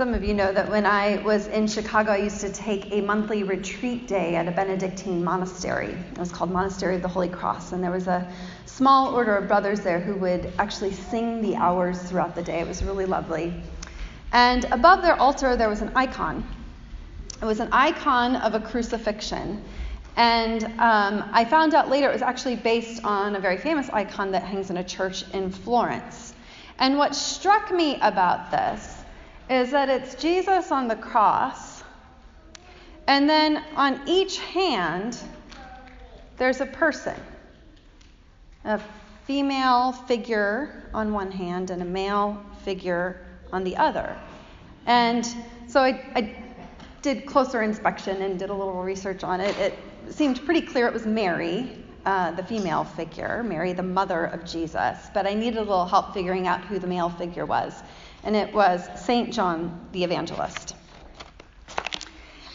Some of you know that when I was in Chicago, I used to take a monthly retreat day at a Benedictine monastery. It was called Monastery of the Holy Cross, and there was a small order of brothers there who would actually sing the hours throughout the day. It was really lovely. And above their altar, there was an icon. It was an icon of a crucifixion. And um, I found out later it was actually based on a very famous icon that hangs in a church in Florence. And what struck me about this is that it's Jesus on the cross, and then on each hand, there's a person a female figure on one hand and a male figure on the other. And so I, I, did closer inspection and did a little research on it. It seemed pretty clear it was Mary, uh, the female figure, Mary, the mother of Jesus, but I needed a little help figuring out who the male figure was and it was St. John the Evangelist.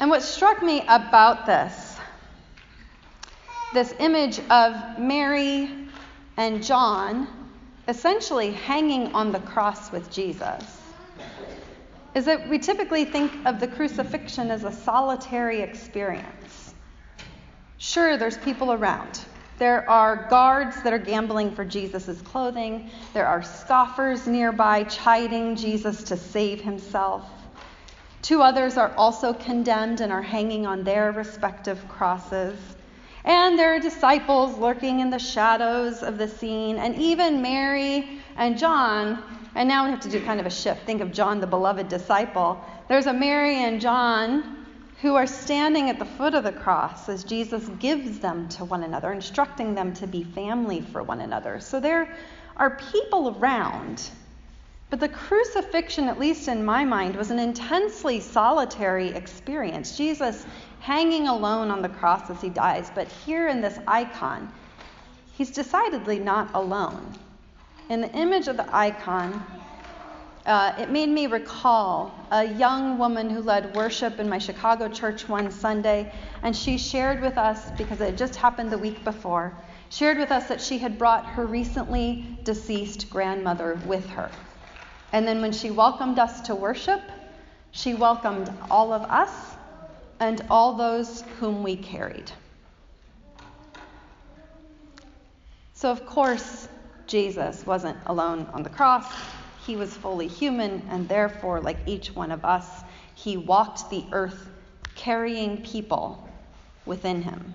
And what struck me about this, this image of Mary and John essentially hanging on the cross with Jesus, is that we typically think of the crucifixion as a solitary experience. Sure, there's people around. There are guards that are gambling for Jesus' clothing. There are scoffers nearby chiding Jesus to save himself. Two others are also condemned and are hanging on their respective crosses. And there are disciples lurking in the shadows of the scene, and even Mary and John. And now we have to do kind of a shift. Think of John, the beloved disciple. There's a Mary and John who are standing at the foot of the cross as Jesus gives them to one another, instructing them to be family for one another. So there are people around. But the crucifixion, at least in my mind, was an intensely solitary experience. Jesus hanging alone on the cross as he dies. But here in this icon, he's decidedly not alone. In the image of the icon, uh, it made me recall a young woman who led worship in my Chicago church one Sunday, and she shared with us, because it just happened the week before, shared with us that she had brought her recently deceased grandmother with her. And then when she welcomed us to worship, she welcomed all of us and all those whom we carried. So, of course, Jesus wasn't alone on the cross. He was fully human, and therefore, like each one of us, he walked the earth carrying people within him.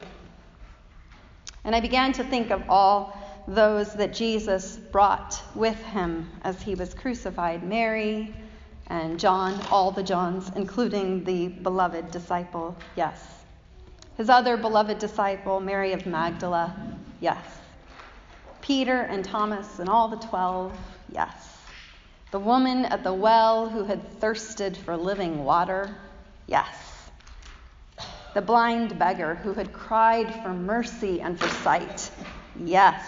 And I began to think of all those that Jesus brought with him as he was crucified Mary and John, all the Johns, including the beloved disciple, yes. His other beloved disciple, Mary of Magdala, yes. Peter and Thomas and all the twelve, yes. The woman at the well who had thirsted for living water? Yes. The blind beggar who had cried for mercy and for sight? Yes.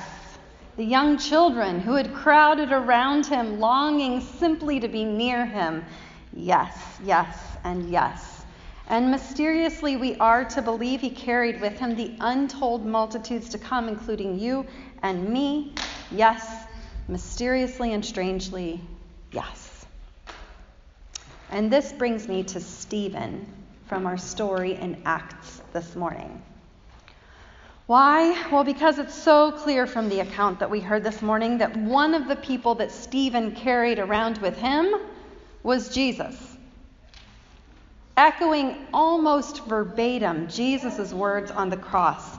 The young children who had crowded around him, longing simply to be near him? Yes, yes, and yes. And mysteriously, we are to believe he carried with him the untold multitudes to come, including you and me. Yes, mysteriously and strangely, Yes. And this brings me to Stephen from our story in Acts this morning. Why? Well, because it's so clear from the account that we heard this morning that one of the people that Stephen carried around with him was Jesus. Echoing almost verbatim Jesus' words on the cross.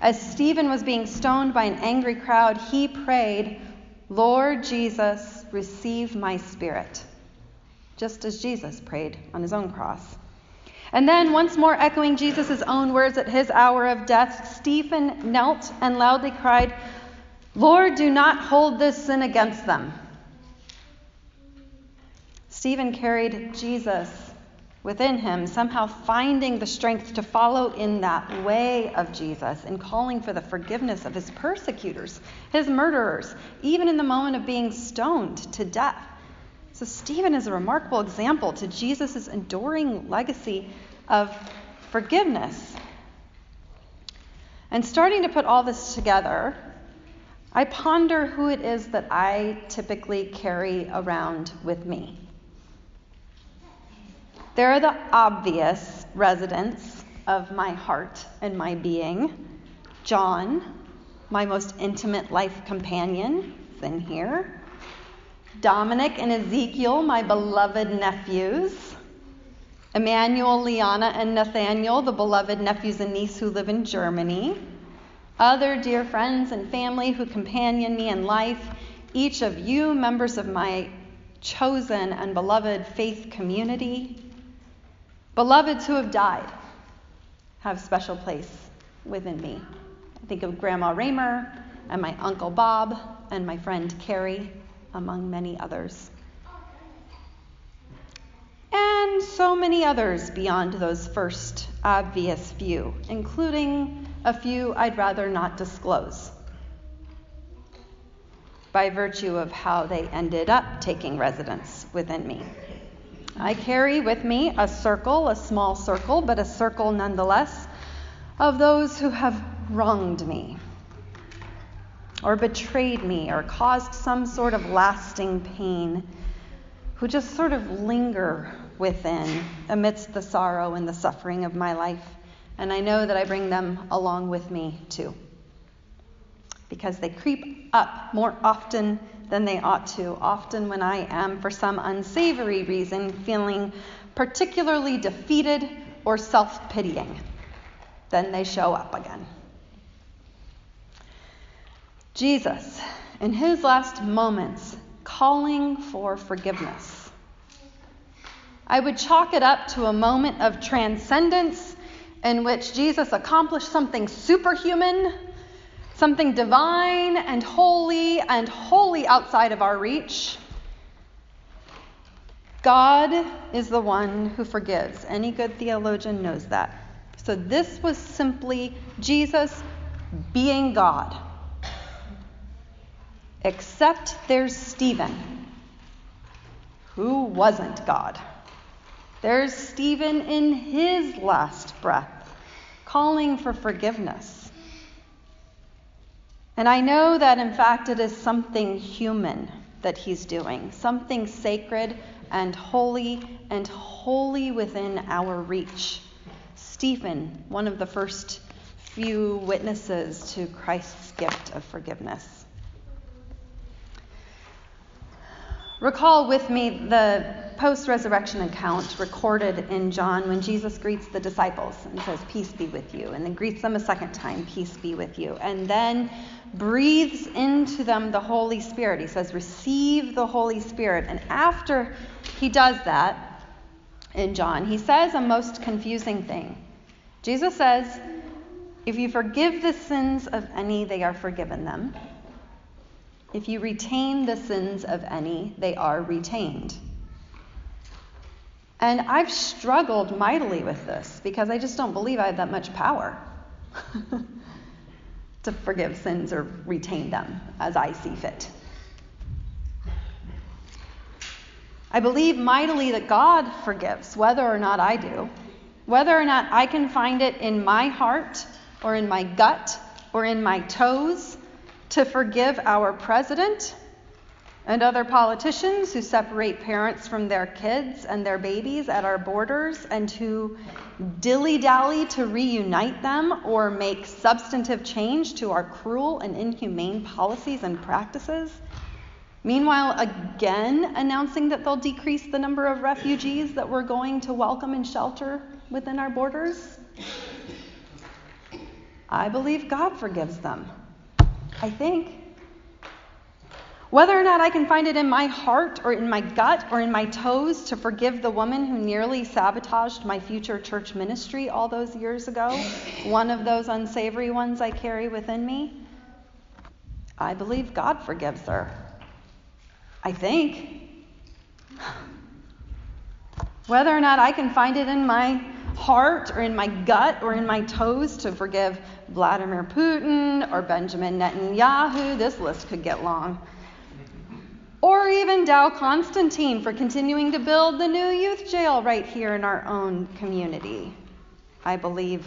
As Stephen was being stoned by an angry crowd, he prayed, Lord Jesus, Receive my spirit, just as Jesus prayed on his own cross. And then, once more echoing Jesus' own words at his hour of death, Stephen knelt and loudly cried, Lord, do not hold this sin against them. Stephen carried Jesus within him, somehow finding the strength to follow in that way of Jesus and calling for the forgiveness of his persecutors, his murderers, even in the moment of being stoned to death. So, Stephen is a remarkable example to Jesus' enduring legacy of forgiveness. And starting to put all this together, I ponder who it is that I typically carry around with me. They're the obvious residents of my heart and my being. John, my most intimate life companion, is in here. Dominic and Ezekiel, my beloved nephews. Emmanuel, Liana, and Nathaniel, the beloved nephews and niece who live in Germany. Other dear friends and family who companion me in life. Each of you, members of my chosen and beloved faith community. Beloveds who have died have special place within me. I think of Grandma Raymer and my Uncle Bob and my friend Carrie, among many others. And so many others beyond those first obvious few, including a few I'd rather not disclose by virtue of how they ended up taking residence within me. I carry with me a circle, a small circle, but a circle nonetheless, of those who have wronged me, or betrayed me, or caused some sort of lasting pain, who just sort of linger within amidst the sorrow and the suffering of my life. And I know that I bring them along with me too. Because they creep up more often than they ought to, often when I am, for some unsavory reason, feeling particularly defeated or self pitying. Then they show up again. Jesus, in his last moments, calling for forgiveness. I would chalk it up to a moment of transcendence in which Jesus accomplished something superhuman, something divine and holy and wholly outside of our reach. God is the one who forgives. Any good theologian knows that. So this was simply Jesus being God. Except there's Stephen, who wasn't God. There's Stephen in his last breath, calling for forgiveness. And I know that, in fact, it is something human that he's doing, something sacred and holy and wholly within our reach. Stephen, one of the first few witnesses to Christ's gift of forgiveness. Recall with me the post resurrection account recorded in John when Jesus greets the disciples and says, Peace be with you, and then greets them a second time, Peace be with you, and then breathes into them the Holy Spirit. He says, Receive the Holy Spirit. And after he does that in John, he says a most confusing thing. Jesus says, If you forgive the sins of any, they are forgiven them. If you retain the sins of any, they are retained. And I've struggled mightily with this because I just don't believe I have that much power to forgive sins or retain them as I see fit. I believe mightily that God forgives, whether or not I do. Whether or not I can find it in my heart or in my gut or in my toes to forgive our president and other politicians who separate parents from their kids and their babies at our borders and who dilly dally to reunite them or make substantive change to our cruel and inhumane policies and practices. Meanwhile, again announcing that they'll decrease the number of refugees that we're going to welcome and shelter within our borders. I believe God forgives them. I think. Whether or not I can find it in my heart or in my gut or in my toes to forgive the woman who nearly sabotaged my future church ministry all those years ago, one of those unsavory ones I carry within me, I believe God forgives her. I think. Whether or not I can find it in my heart or in my gut or in my toes to forgive Vladimir Putin or Benjamin Netanyahu. This list could get long. Or even Dow Constantine for continuing to build the new youth jail right here in our own community. I believe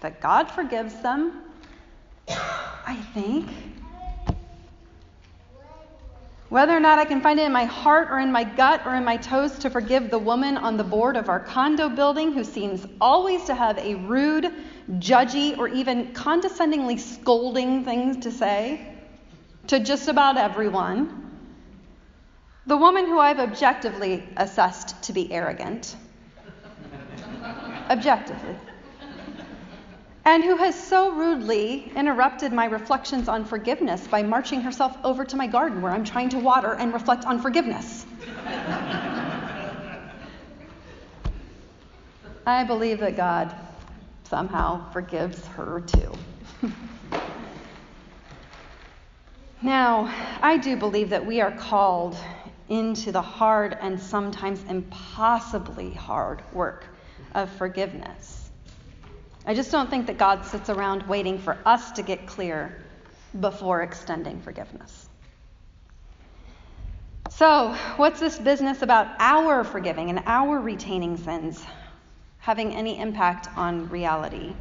that God forgives them. I think. Whether or not I can find it in my heart or in my gut or in my toes to forgive the woman on the board of our condo building who seems always to have a rude, judgy, or even condescendingly scolding things to say to just about everyone. The woman who I've objectively assessed to be arrogant. objectively and who has so rudely interrupted my reflections on forgiveness by marching herself over to my garden where I'm trying to water and reflect on forgiveness. I believe that God somehow forgives her too. now, I do believe that we are called into the hard and sometimes impossibly hard work of forgiveness. I just don't think that God sits around waiting for us to get clear before extending forgiveness. So, what's this business about our forgiving and our retaining sins having any impact on reality?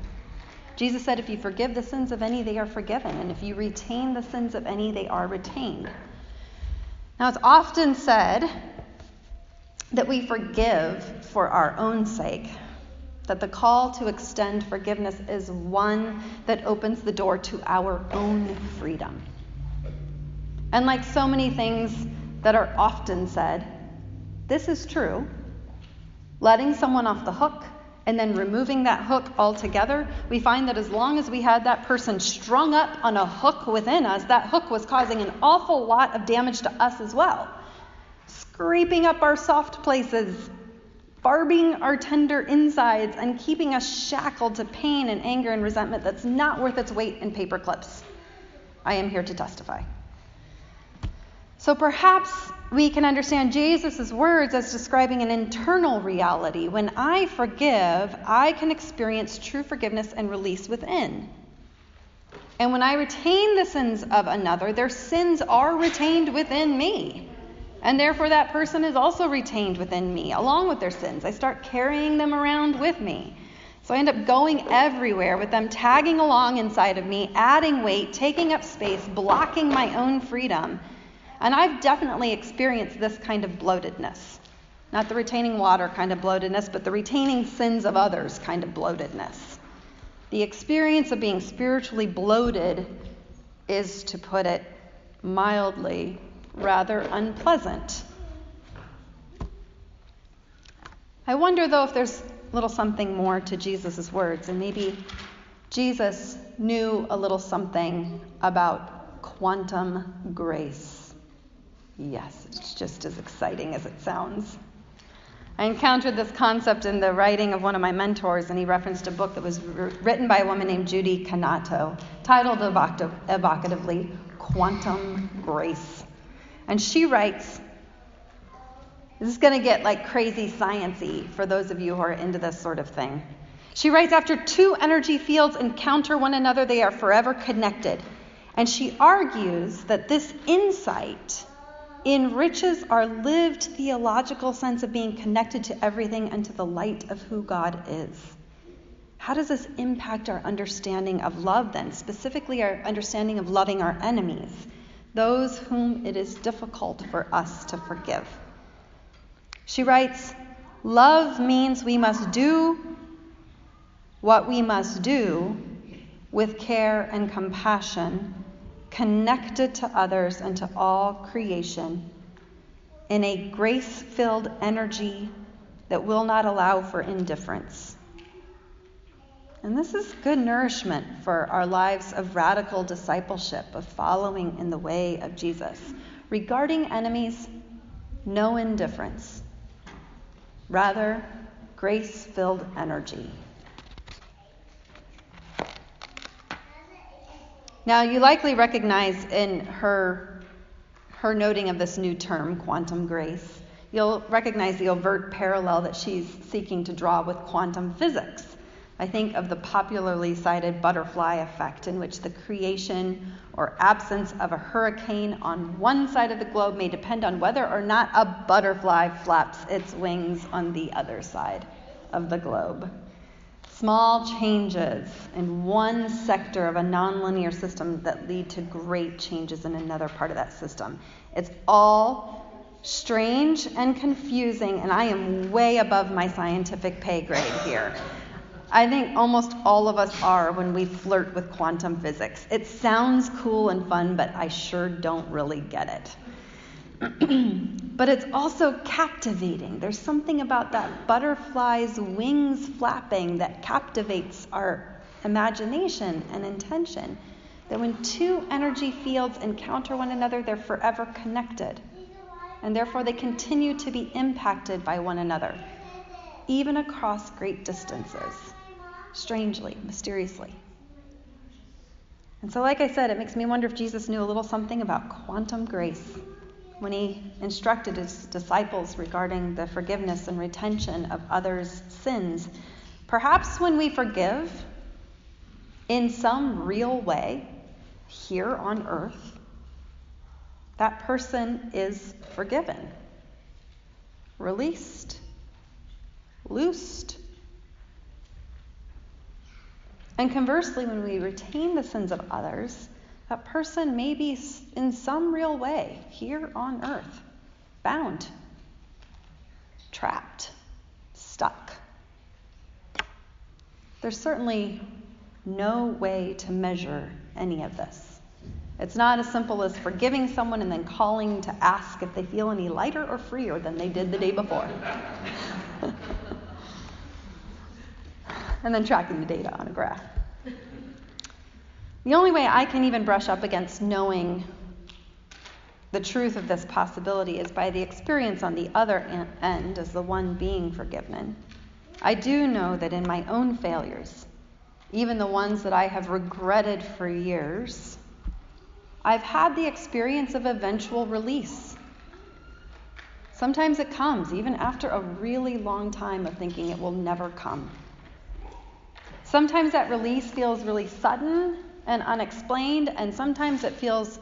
Jesus said, If you forgive the sins of any, they are forgiven. And if you retain the sins of any, they are retained. Now, it's often said that we forgive for our own sake that the call to extend forgiveness is one that opens the door to our own freedom. And like so many things that are often said, this is true. Letting someone off the hook and then removing that hook altogether, we find that as long as we had that person strung up on a hook within us, that hook was causing an awful lot of damage to us as well. Scraping up our soft places, barbing our tender insides and keeping us shackled to pain and anger and resentment that's not worth its weight in paper clips. I am here to testify. So perhaps we can understand Jesus' words as describing an internal reality. When I forgive, I can experience true forgiveness and release within. And when I retain the sins of another, their sins are retained within me. And therefore, that person is also retained within me, along with their sins. I start carrying them around with me. So I end up going everywhere with them tagging along inside of me, adding weight, taking up space, blocking my own freedom. And I've definitely experienced this kind of bloatedness. Not the retaining water kind of bloatedness, but the retaining sins of others kind of bloatedness. The experience of being spiritually bloated is, to put it mildly, rather unpleasant. I wonder, though, if there's a little something more to Jesus' words, and maybe Jesus knew a little something about quantum grace. Yes, it's just as exciting as it sounds. I encountered this concept in the writing of one of my mentors, and he referenced a book that was written by a woman named Judy Cannato, titled evocatively Quantum Grace. And she writes, this is going to get like crazy sciency for those of you who are into this sort of thing. She writes, after two energy fields encounter one another, they are forever connected. And she argues that this insight enriches our lived theological sense of being connected to everything and to the light of who God is. How does this impact our understanding of love, then, specifically our understanding of loving our enemies? Those whom it is difficult for us to forgive. She writes, Love means we must do what we must do with care and compassion, connected to others and to all creation, in a grace filled energy that will not allow for indifference. And this is good nourishment for our lives of radical discipleship, of following in the way of Jesus. Regarding enemies, no indifference, rather, grace filled energy. Now, you likely recognize in her, her noting of this new term, quantum grace, you'll recognize the overt parallel that she's seeking to draw with quantum physics. I think of the popularly cited butterfly effect, in which the creation or absence of a hurricane on one side of the globe may depend on whether or not a butterfly flaps its wings on the other side of the globe. Small changes in one sector of a nonlinear system that lead to great changes in another part of that system. It's all strange and confusing, and I am way above my scientific pay grade here. I think almost all of us are when we flirt with quantum physics. It sounds cool and fun, but I sure don't really get it. but it's also captivating. There's something about that butterfly's wings flapping that captivates our imagination and intention. That when two energy fields encounter one another, they're forever connected. And therefore, they continue to be impacted by one another, even across great distances strangely, mysteriously. And so, like I said, it makes me wonder if Jesus knew a little something about quantum grace when he instructed his disciples regarding the forgiveness and retention of others' sins. Perhaps when we forgive in some real way here on earth, that person is forgiven, released, loosed, and conversely, when we retain the sins of others, that person may be in some real way here on earth, bound, trapped, stuck. There's certainly no way to measure any of this. It's not as simple as forgiving someone and then calling to ask if they feel any lighter or freer than they did the day before. and then tracking the data on a graph. The only way I can even brush up against knowing the truth of this possibility is by the experience on the other end as the one being forgiven. I do know that in my own failures, even the ones that I have regretted for years, I've had the experience of eventual release. Sometimes it comes, even after a really long time of thinking it will never come. Sometimes that release feels really sudden and unexplained, and sometimes it feels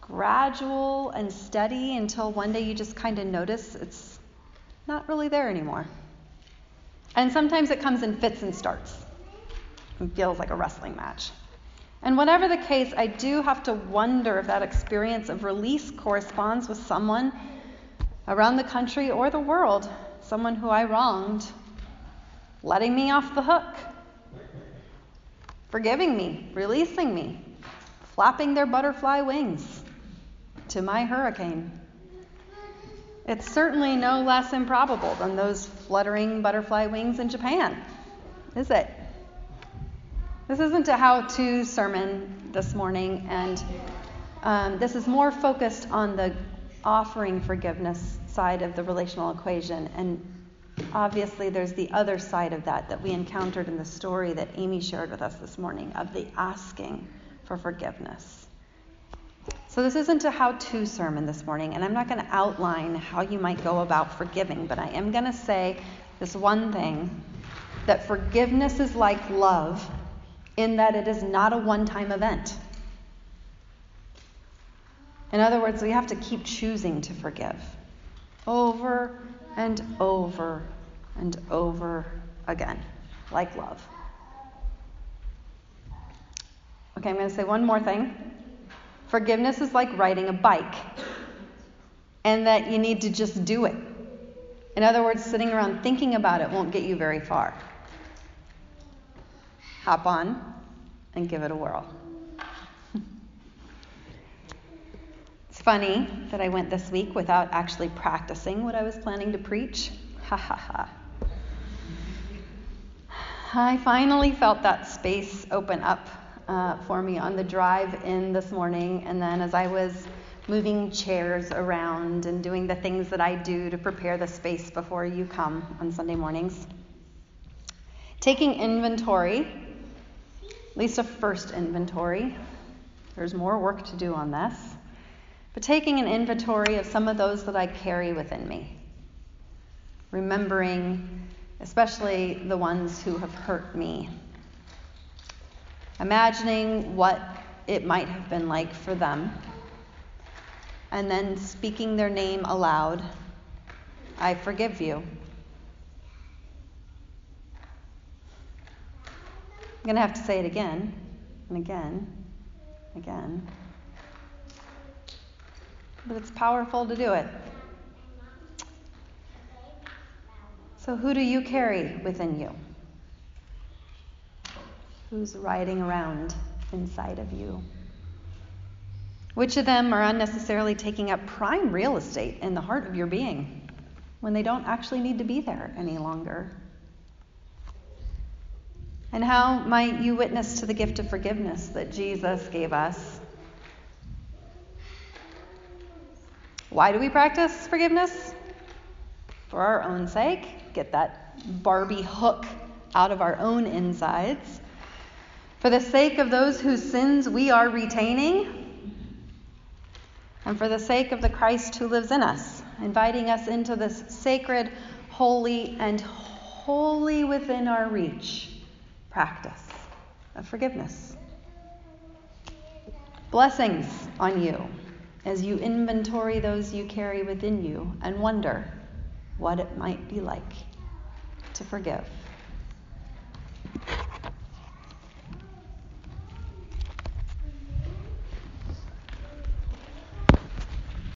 gradual and steady until one day you just kind of notice it's not really there anymore. And sometimes it comes in fits and starts and feels like a wrestling match. And whatever the case, I do have to wonder if that experience of release corresponds with someone around the country or the world, someone who I wronged, letting me off the hook forgiving me, releasing me, flapping their butterfly wings to my hurricane. It's certainly no less improbable than those fluttering butterfly wings in Japan, is it? This isn't a how to sermon this morning, and um, this is more focused on the offering forgiveness side of the relational equation and obviously there's the other side of that that we encountered in the story that Amy shared with us this morning of the asking for forgiveness. So, this isn't a how to sermon this morning, and I'm not going to outline how you might go about forgiving, but I am going to say this one thing that forgiveness is like love in that it is not a one time event. In other words, we have to keep choosing to forgive over and over and over again, like love. Okay, I'm going to say one more thing. Forgiveness is like riding a bike, and that you need to just do it. In other words, sitting around thinking about it won't get you very far. Hop on and give it a whirl. Funny that I went this week without actually practicing what I was planning to preach. Ha ha ha. I finally felt that space open up uh, for me on the drive in this morning, and then as I was moving chairs around and doing the things that I do to prepare the space before you come on Sunday mornings. Taking inventory, at least a first inventory. There's more work to do on this but taking an inventory of some of those that I carry within me, remembering especially the ones who have hurt me, imagining what it might have been like for them, and then speaking their name aloud I forgive you. I'm going to have to say it again and again, again. But it's powerful to do it. So, who do you carry within you? Who's riding around inside of you? Which of them are unnecessarily taking up prime real estate in the heart of your being when they don't actually need to be there any longer? And how might you witness to the gift of forgiveness that Jesus gave us? Why do we practice forgiveness? For our own sake, get that Barbie hook out of our own insides. For the sake of those whose sins we are retaining, and for the sake of the Christ who lives in us, inviting us into this sacred, holy, and wholly within our reach practice of forgiveness. Blessings on you as you inventory those you carry within you and wonder what it might be like to forgive.